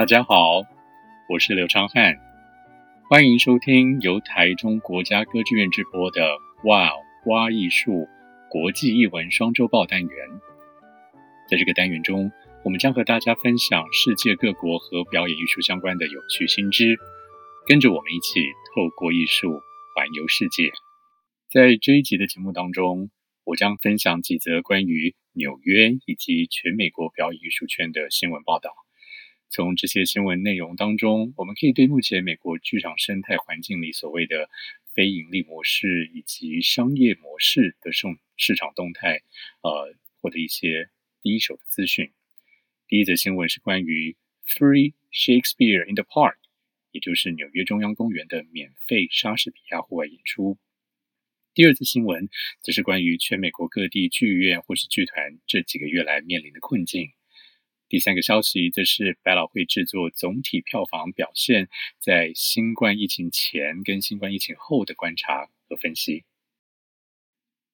大家好，我是刘昌汉，欢迎收听由台中国家歌剧院直播的《Wow 挖艺术国际艺文双周报》单元。在这个单元中，我们将和大家分享世界各国和表演艺术相关的有趣新知，跟着我们一起透过艺术环游世界。在这一集的节目当中，我将分享几则关于纽约以及全美国表演艺术圈的新闻报道。从这些新闻内容当中，我们可以对目前美国剧场生态环境里所谓的非盈利模式以及商业模式的市市场动态，呃，获得一些第一手的资讯。第一则新闻是关于 Free Shakespeare in the Park，也就是纽约中央公园的免费莎士比亚户外演出。第二则新闻则是关于全美国各地剧院或是剧团这几个月来面临的困境。第三个消息，则是百老汇制作总体票房表现在新冠疫情前跟新冠疫情后的观察和分析。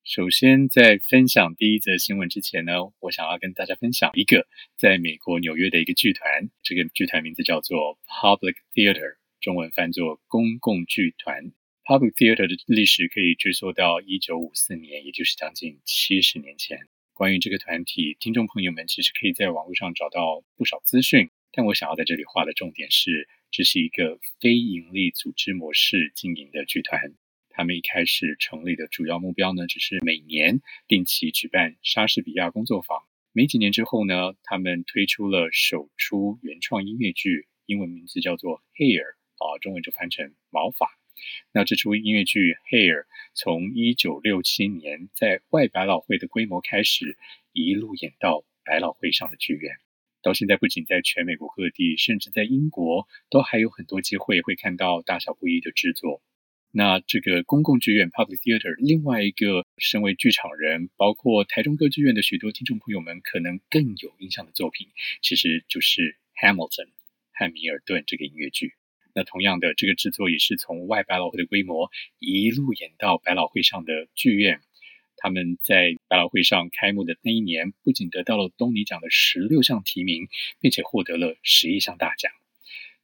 首先，在分享第一则新闻之前呢，我想要跟大家分享一个在美国纽约的一个剧团，这个剧团名字叫做 Public Theater，中文翻作公共剧团。Public Theater 的历史可以追溯到一九五四年，也就是将近七十年前。关于这个团体，听众朋友们其实可以在网络上找到不少资讯，但我想要在这里画的重点是，这是一个非营利组织模式经营的剧团。他们一开始成立的主要目标呢，只是每年定期举办莎士比亚工作坊。没几年之后呢，他们推出了首出原创音乐剧，英文名字叫做《Hair》，啊，中文就翻成毛发。那这出音乐剧《Hair》从一九六七年在外百老汇的规模开始，一路演到百老汇上的剧院，到现在不仅在全美国各地，甚至在英国都还有很多机会会看到大小不一的制作。那这个公共剧院 （Public Theater） 另外一个身为剧场人，包括台中歌剧院的许多听众朋友们可能更有印象的作品，其实就是《Hamilton》汉米尔顿这个音乐剧。那同样的，这个制作也是从外百老汇的规模一路演到百老汇上的剧院。他们在百老汇上开幕的那一年，不仅得到了东尼奖的十六项提名，并且获得了十一项大奖。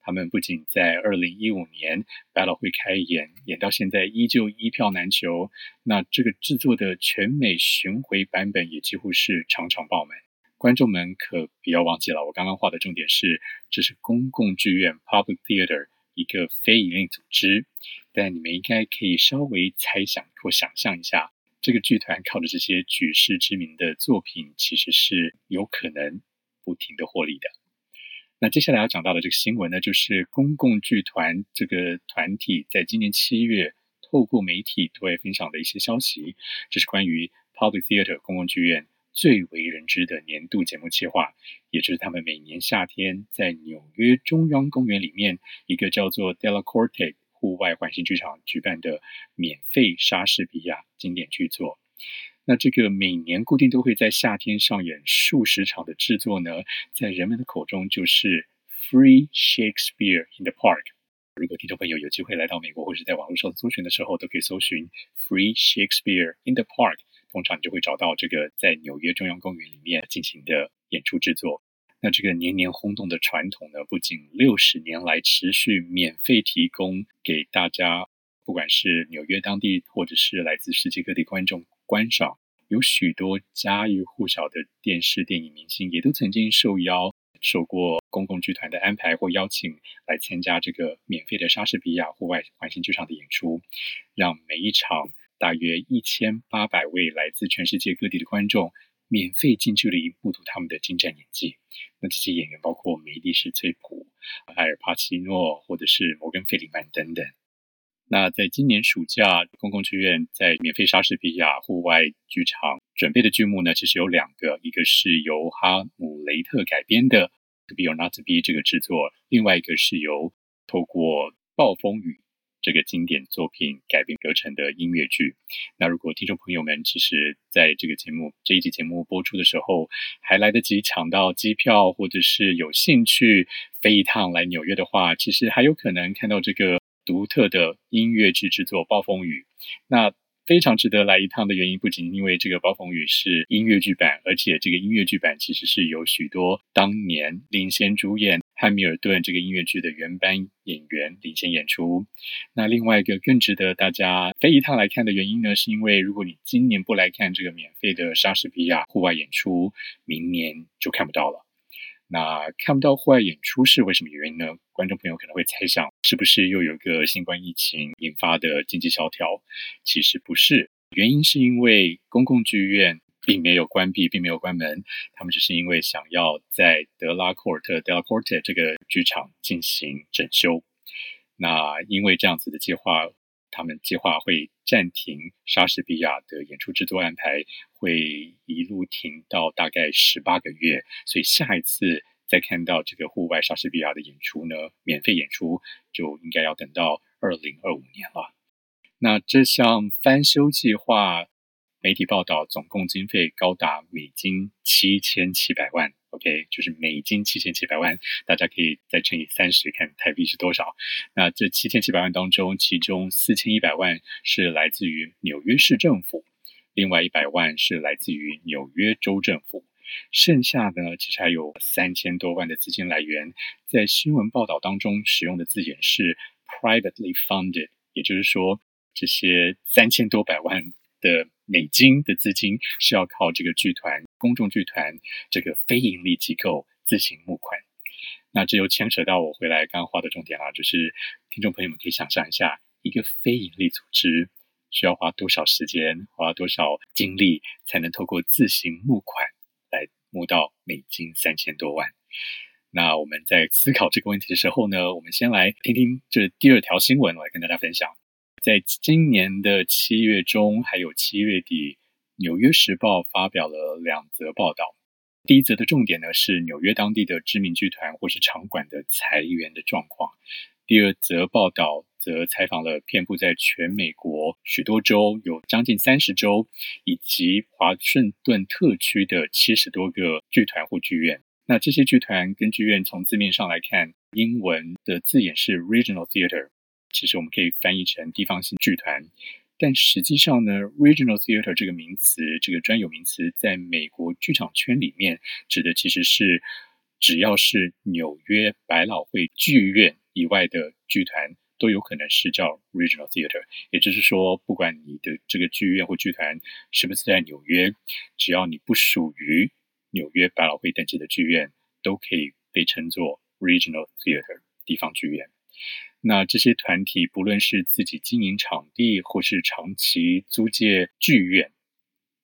他们不仅在二零一五年百老汇开演，演到现在依旧一票难求。那这个制作的全美巡回版本也几乎是场场爆满。观众们可不要忘记了，我刚刚画的重点是，这是公共剧院 （Public Theater）。一个非营利组织，但你们应该可以稍微猜想或想象一下，这个剧团靠着这些举世知名的作品，其实是有可能不停的获利的。那接下来要讲到的这个新闻呢，就是公共剧团这个团体在今年七月透过媒体对外分享的一些消息，这是关于 Public Theater 公共剧院。最为人知的年度节目企划，也就是他们每年夏天在纽约中央公园里面一个叫做 Delacorte 户外环形剧场举办的免费莎士比亚经典剧作。那这个每年固定都会在夏天上演数十场的制作呢，在人们的口中就是 Free Shakespeare in the Park。如果听众朋友有机会来到美国，或者在网络上搜寻的时候，都可以搜寻 Free Shakespeare in the Park。通常你就会找到这个在纽约中央公园里面进行的演出制作。那这个年年轰动的传统呢，不仅六十年来持续免费提供给大家，不管是纽约当地或者是来自世界各地观众观赏，有许多家喻户晓的电视电影明星也都曾经受邀受过公共剧团的安排或邀请来参加这个免费的莎士比亚户外环形剧场的演出，让每一场。大约一千八百位来自全世界各地的观众，免费近距离目睹他们的精湛演技。那这些演员包括梅丽史翠普、艾尔帕西诺，或者是摩根费里曼等等。那在今年暑假，公共剧院在免费莎士比亚户外剧场准备的剧目呢，其实有两个，一个是由哈姆雷特改编的《To Be or Not to Be》这个制作，另外一个是由透过暴风雨。这个经典作品改编而成的音乐剧。那如果听众朋友们其实在这个节目这一集节目播出的时候还来得及抢到机票，或者是有兴趣飞一趟来纽约的话，其实还有可能看到这个独特的音乐剧制作《暴风雨》。那非常值得来一趟的原因，不仅因为这个《暴风雨》是音乐剧版，而且这个音乐剧版其实是有许多当年领衔主演。汉密尔顿》这个音乐剧的原班演员领衔演出。那另外一个更值得大家飞一趟来看的原因呢，是因为如果你今年不来看这个免费的莎士比亚户外演出，明年就看不到了。那看不到户外演出是为什么原因呢？观众朋友可能会猜想，是不是又有个新冠疫情引发的经济萧条？其实不是，原因是因为公共剧院并没有关闭，并没有关门，他们只是因为想要在德拉库尔特 （Delacorte） 这个剧场进行整修。那因为这样子的计划，他们计划会暂停莎士比亚的演出制作安排，会一路停到大概十八个月，所以下一次再看到这个户外莎士比亚的演出呢，免费演出就应该要等到二零二五年了。那这项翻修计划，媒体报道总共经费高达美金七千七百万。OK，就是美金七千七百万，大家可以再乘以三十，看台币是多少。那这七千七百万当中，其中四千一百万是来自于纽约市政府，另外一百万是来自于纽约州政府，剩下呢，其实还有三千多万的资金来源。在新闻报道当中使用的字眼是 privately funded，也就是说，这些三千多百万的美金的资金是要靠这个剧团、公众剧团这个非盈利机构自行募款。那这又牵扯到我回来刚刚画的重点了，就是听众朋友们可以想象一下，一个非盈利组织需要花多少时间、花多少精力，才能透过自行募款来募到美金三千多万？那我们在思考这个问题的时候呢，我们先来听听这第二条新闻，我来跟大家分享。在今年的七月中，还有七月底，《纽约时报》发表了两则报道。第一则的重点呢是纽约当地的知名剧团或是场馆的裁员的状况。第二则报道则采访了遍布在全美国许多州，有将近三十州，以及华盛顿特区的七十多个剧团或剧院。那这些剧团跟剧院从字面上来看，英文的字眼是 Regional Theater。其实我们可以翻译成地方性剧团，但实际上呢，Regional Theater 这个名词，这个专有名词，在美国剧场圈里面指的其实是只要是纽约百老汇剧院以外的剧团，都有可能是叫 Regional Theater。也就是说，不管你的这个剧院或剧团是不是在纽约，只要你不属于纽约百老汇登记的剧院，都可以被称作 Regional Theater 地方剧院。那这些团体不论是自己经营场地，或是长期租借剧院，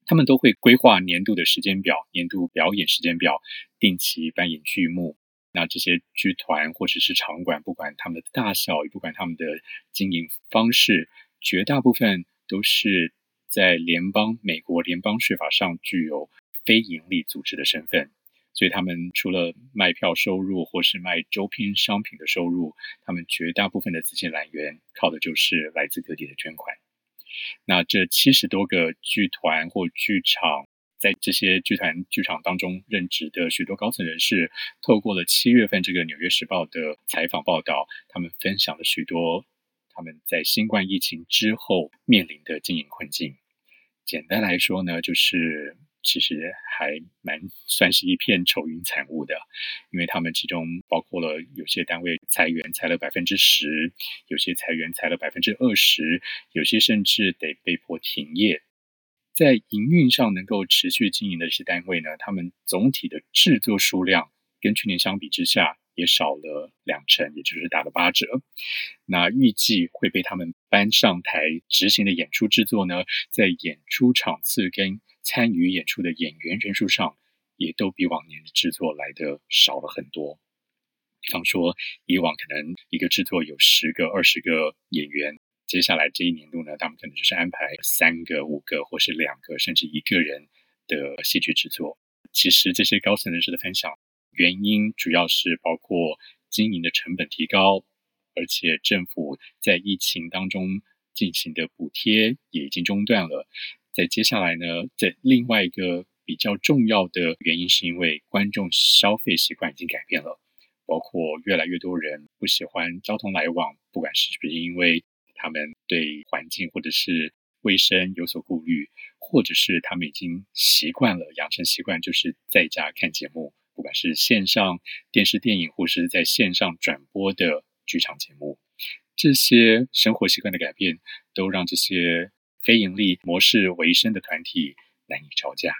他们都会规划年度的时间表、年度表演时间表，定期扮演剧目。那这些剧团或者是场馆，不管他们的大小，也不管他们的经营方式，绝大部分都是在联邦美国联邦税法上具有非营利组织的身份。所以他们除了卖票收入或是卖周边商品的收入，他们绝大部分的资金来源靠的就是来自各地的捐款。那这七十多个剧团或剧场，在这些剧团剧场当中任职的许多高层人士，透过了七月份这个《纽约时报》的采访报道，他们分享了许多他们在新冠疫情之后面临的经营困境。简单来说呢，就是。其实还蛮算是一片愁云惨雾的，因为他们其中包括了有些单位裁员裁了百分之十，有些裁员裁了百分之二十，有些甚至得被迫停业。在营运上能够持续经营的一些单位呢，他们总体的制作数量跟去年相比之下也少了两成，也就是打了八折。那预计会被他们搬上台执行的演出制作呢，在演出场次跟参与演出的演员人数上，也都比往年的制作来的少了很多。比方说，以往可能一个制作有十个、二十个演员，接下来这一年度呢，他们可能就是安排三个、五个，或是两个，甚至一个人的戏剧制作。其实这些高层人士的分享，原因主要是包括经营的成本提高，而且政府在疫情当中进行的补贴也已经中断了。在接下来呢，在另外一个比较重要的原因，是因为观众消费习惯已经改变了，包括越来越多人不喜欢交通来往，不管是不是因为他们对环境或者是卫生有所顾虑，或者是他们已经习惯了养成习惯，就是在家看节目，不管是线上电视电影，或是在线上转播的剧场节目，这些生活习惯的改变，都让这些非盈利模式为生的团体难以招架。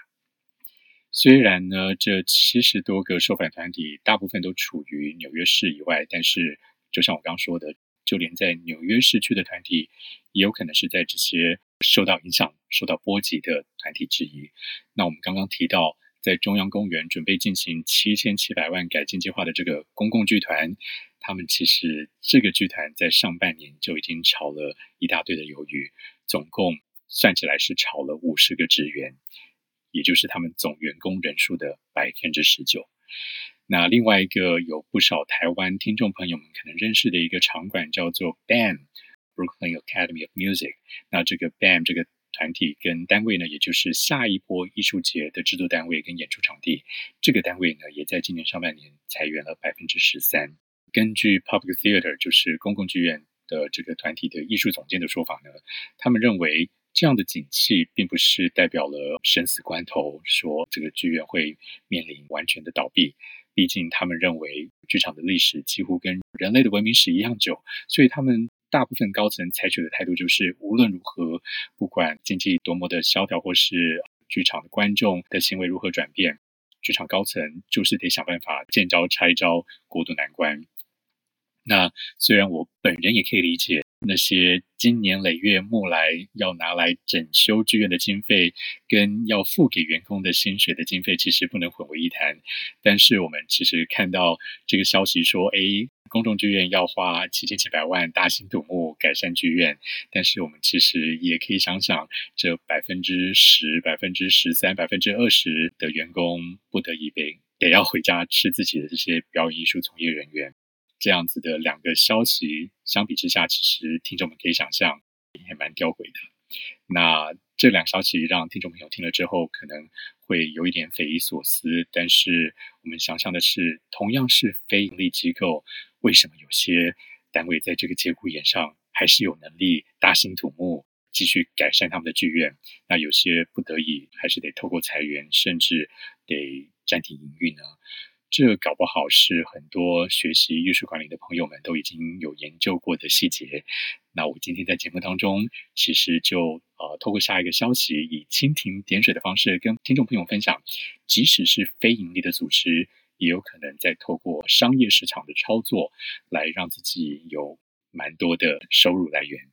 虽然呢，这七十多个受访团体大部分都处于纽约市以外，但是就像我刚刚说的，就连在纽约市区的团体，也有可能是在这些受到影响、受到波及的团体之一。那我们刚刚提到，在中央公园准备进行七千七百万改进计划的这个公共剧团，他们其实这个剧团在上半年就已经炒了一大堆的鱿鱼，总共算起来是炒了五十个职员。也就是他们总员工人数的百分之十九。那另外一个有不少台湾听众朋友们可能认识的一个场馆叫做 BAM Brooklyn Academy of Music。那这个 BAM 这个团体跟单位呢，也就是下一波艺术节的制作单位跟演出场地，这个单位呢，也在今年上半年裁员了百分之十三。根据 Public Theater 就是公共剧院的这个团体的艺术总监的说法呢，他们认为。这样的景气并不是代表了生死关头，说这个剧院会面临完全的倒闭。毕竟他们认为剧场的历史几乎跟人类的文明史一样久，所以他们大部分高层采取的态度就是，无论如何，不管经济多么的萧条，或是剧场的观众的行为如何转变，剧场高层就是得想办法见招拆招，过渡难关。那虽然我本人也可以理解。那些经年累月募来要拿来整修剧院的经费，跟要付给员工的薪水的经费，其实不能混为一谈。但是我们其实看到这个消息说，哎，公众剧院要花七千七百万大兴土木改善剧院，但是我们其实也可以想想，这百分之十、百分之十三、百分之二十的员工不得已被得要回家吃自己的这些表演艺术从业人员。这样子的两个消息相比之下，其实听众们可以想象也蛮吊诡的。那这两消息让听众朋友听了之后，可能会有一点匪夷所思。但是我们想象的是，同样是非盈利机构，为什么有些单位在这个节骨眼上还是有能力大兴土木，继续改善他们的剧院？那有些不得已还是得透过裁员，甚至得暂停营运呢？这搞不好是很多学习艺术管理的朋友们都已经有研究过的细节。那我今天在节目当中，其实就呃透过下一个消息，以蜻蜓点水的方式跟听众朋友分享，即使是非盈利的组织，也有可能在透过商业市场的操作，来让自己有蛮多的收入来源。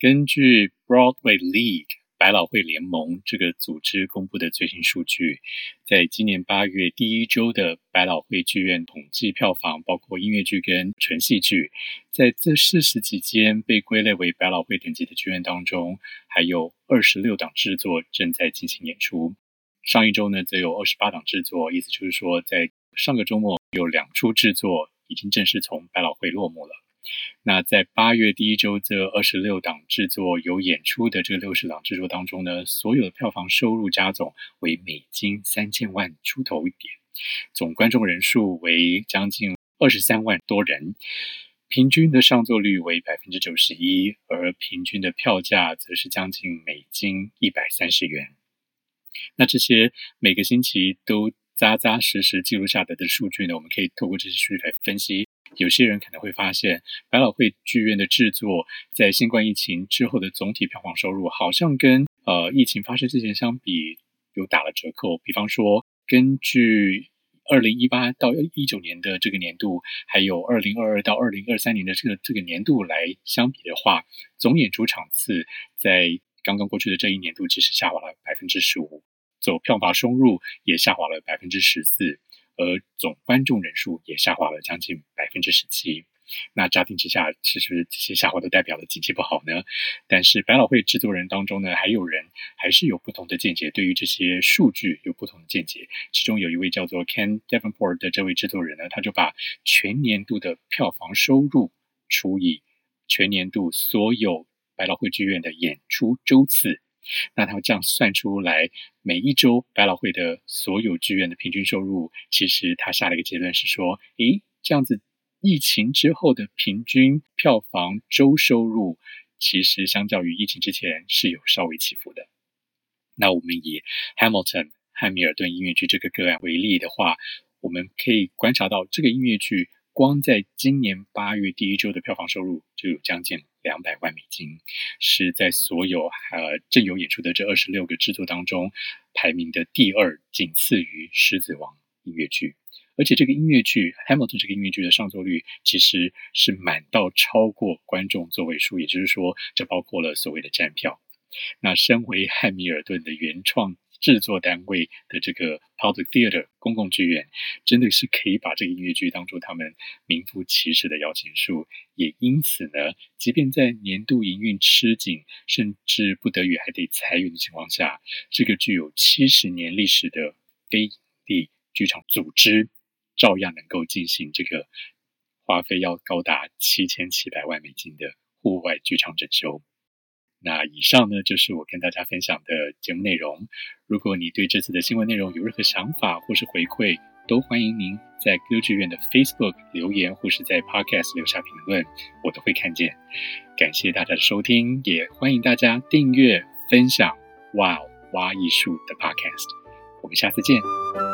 根据 Broadway League。百老汇联盟这个组织公布的最新数据，在今年八月第一周的百老汇剧院统计票房，包括音乐剧跟纯戏剧，在这四十几间被归类为百老汇等级的剧院当中，还有二十六档制作正在进行演出。上一周呢，则有二十八档制作，意思就是说，在上个周末有两出制作已经正式从百老汇落幕了。那在八月第一周，这二十六档制作有演出的这六十档制作当中呢，所有的票房收入加总为美金三千万出头一点，总观众人数为将近二十三万多人，平均的上座率为百分之九十一，而平均的票价则是将近美金一百三十元。那这些每个星期都扎扎实实记录下来的数据呢，我们可以透过这些数据来分析。有些人可能会发现，百老汇剧院的制作在新冠疫情之后的总体票房收入，好像跟呃疫情发生之前相比有打了折扣。比方说，根据二零一八到一九年的这个年度，还有二零二二到二零二三年的这个这个年度来相比的话，总演出场次在刚刚过去的这一年度其实下滑了百分之十五，总票房收入也下滑了百分之十四。而总观众人数也下滑了将近百分之十七。那乍听之下，其实这些下滑都代表了经济不好呢。但是百老汇制作人当中呢，还有人还是有不同的见解，对于这些数据有不同的见解。其中有一位叫做 Ken Davenport 的这位制作人呢，他就把全年度的票房收入除以全年度所有百老汇剧院的演出周次。那他这样算出来，每一周百老汇的所有剧院的平均收入，其实他下了一个结论是说，诶，这样子疫情之后的平均票房周收入，其实相较于疫情之前是有稍微起伏的。那我们以 Hamilton 汉密尔顿音乐剧这个个案为例的话，我们可以观察到，这个音乐剧光在今年八月第一周的票房收入就有将近两百万美金，是在所有呃正有演出的这二十六个制作当中排名的第二，仅次于《狮子王》音乐剧。而且这个音乐剧《Hamilton》这个音乐剧的上座率其实是满到超过观众座位数，也就是说，这包括了所谓的站票。那身为汉密尔顿的原创制作单位的这个 Public Theater 公共剧院，真的是可以把这个音乐剧当做他们名副其实的摇钱树。也因此呢，即便在年度营运吃紧，甚至不得已还得裁员的情况下，这个具有七十年历史的非营利剧场组织。照样能够进行这个花费要高达七千七百万美金的户外剧场整修。那以上呢，就是我跟大家分享的节目内容。如果你对这次的新闻内容有任何想法或是回馈，都欢迎您在歌剧院的 Facebook 留言，或是在 Podcast 留下评论，我都会看见。感谢大家的收听，也欢迎大家订阅分享 Wow 挖艺术的 Podcast。我们下次见。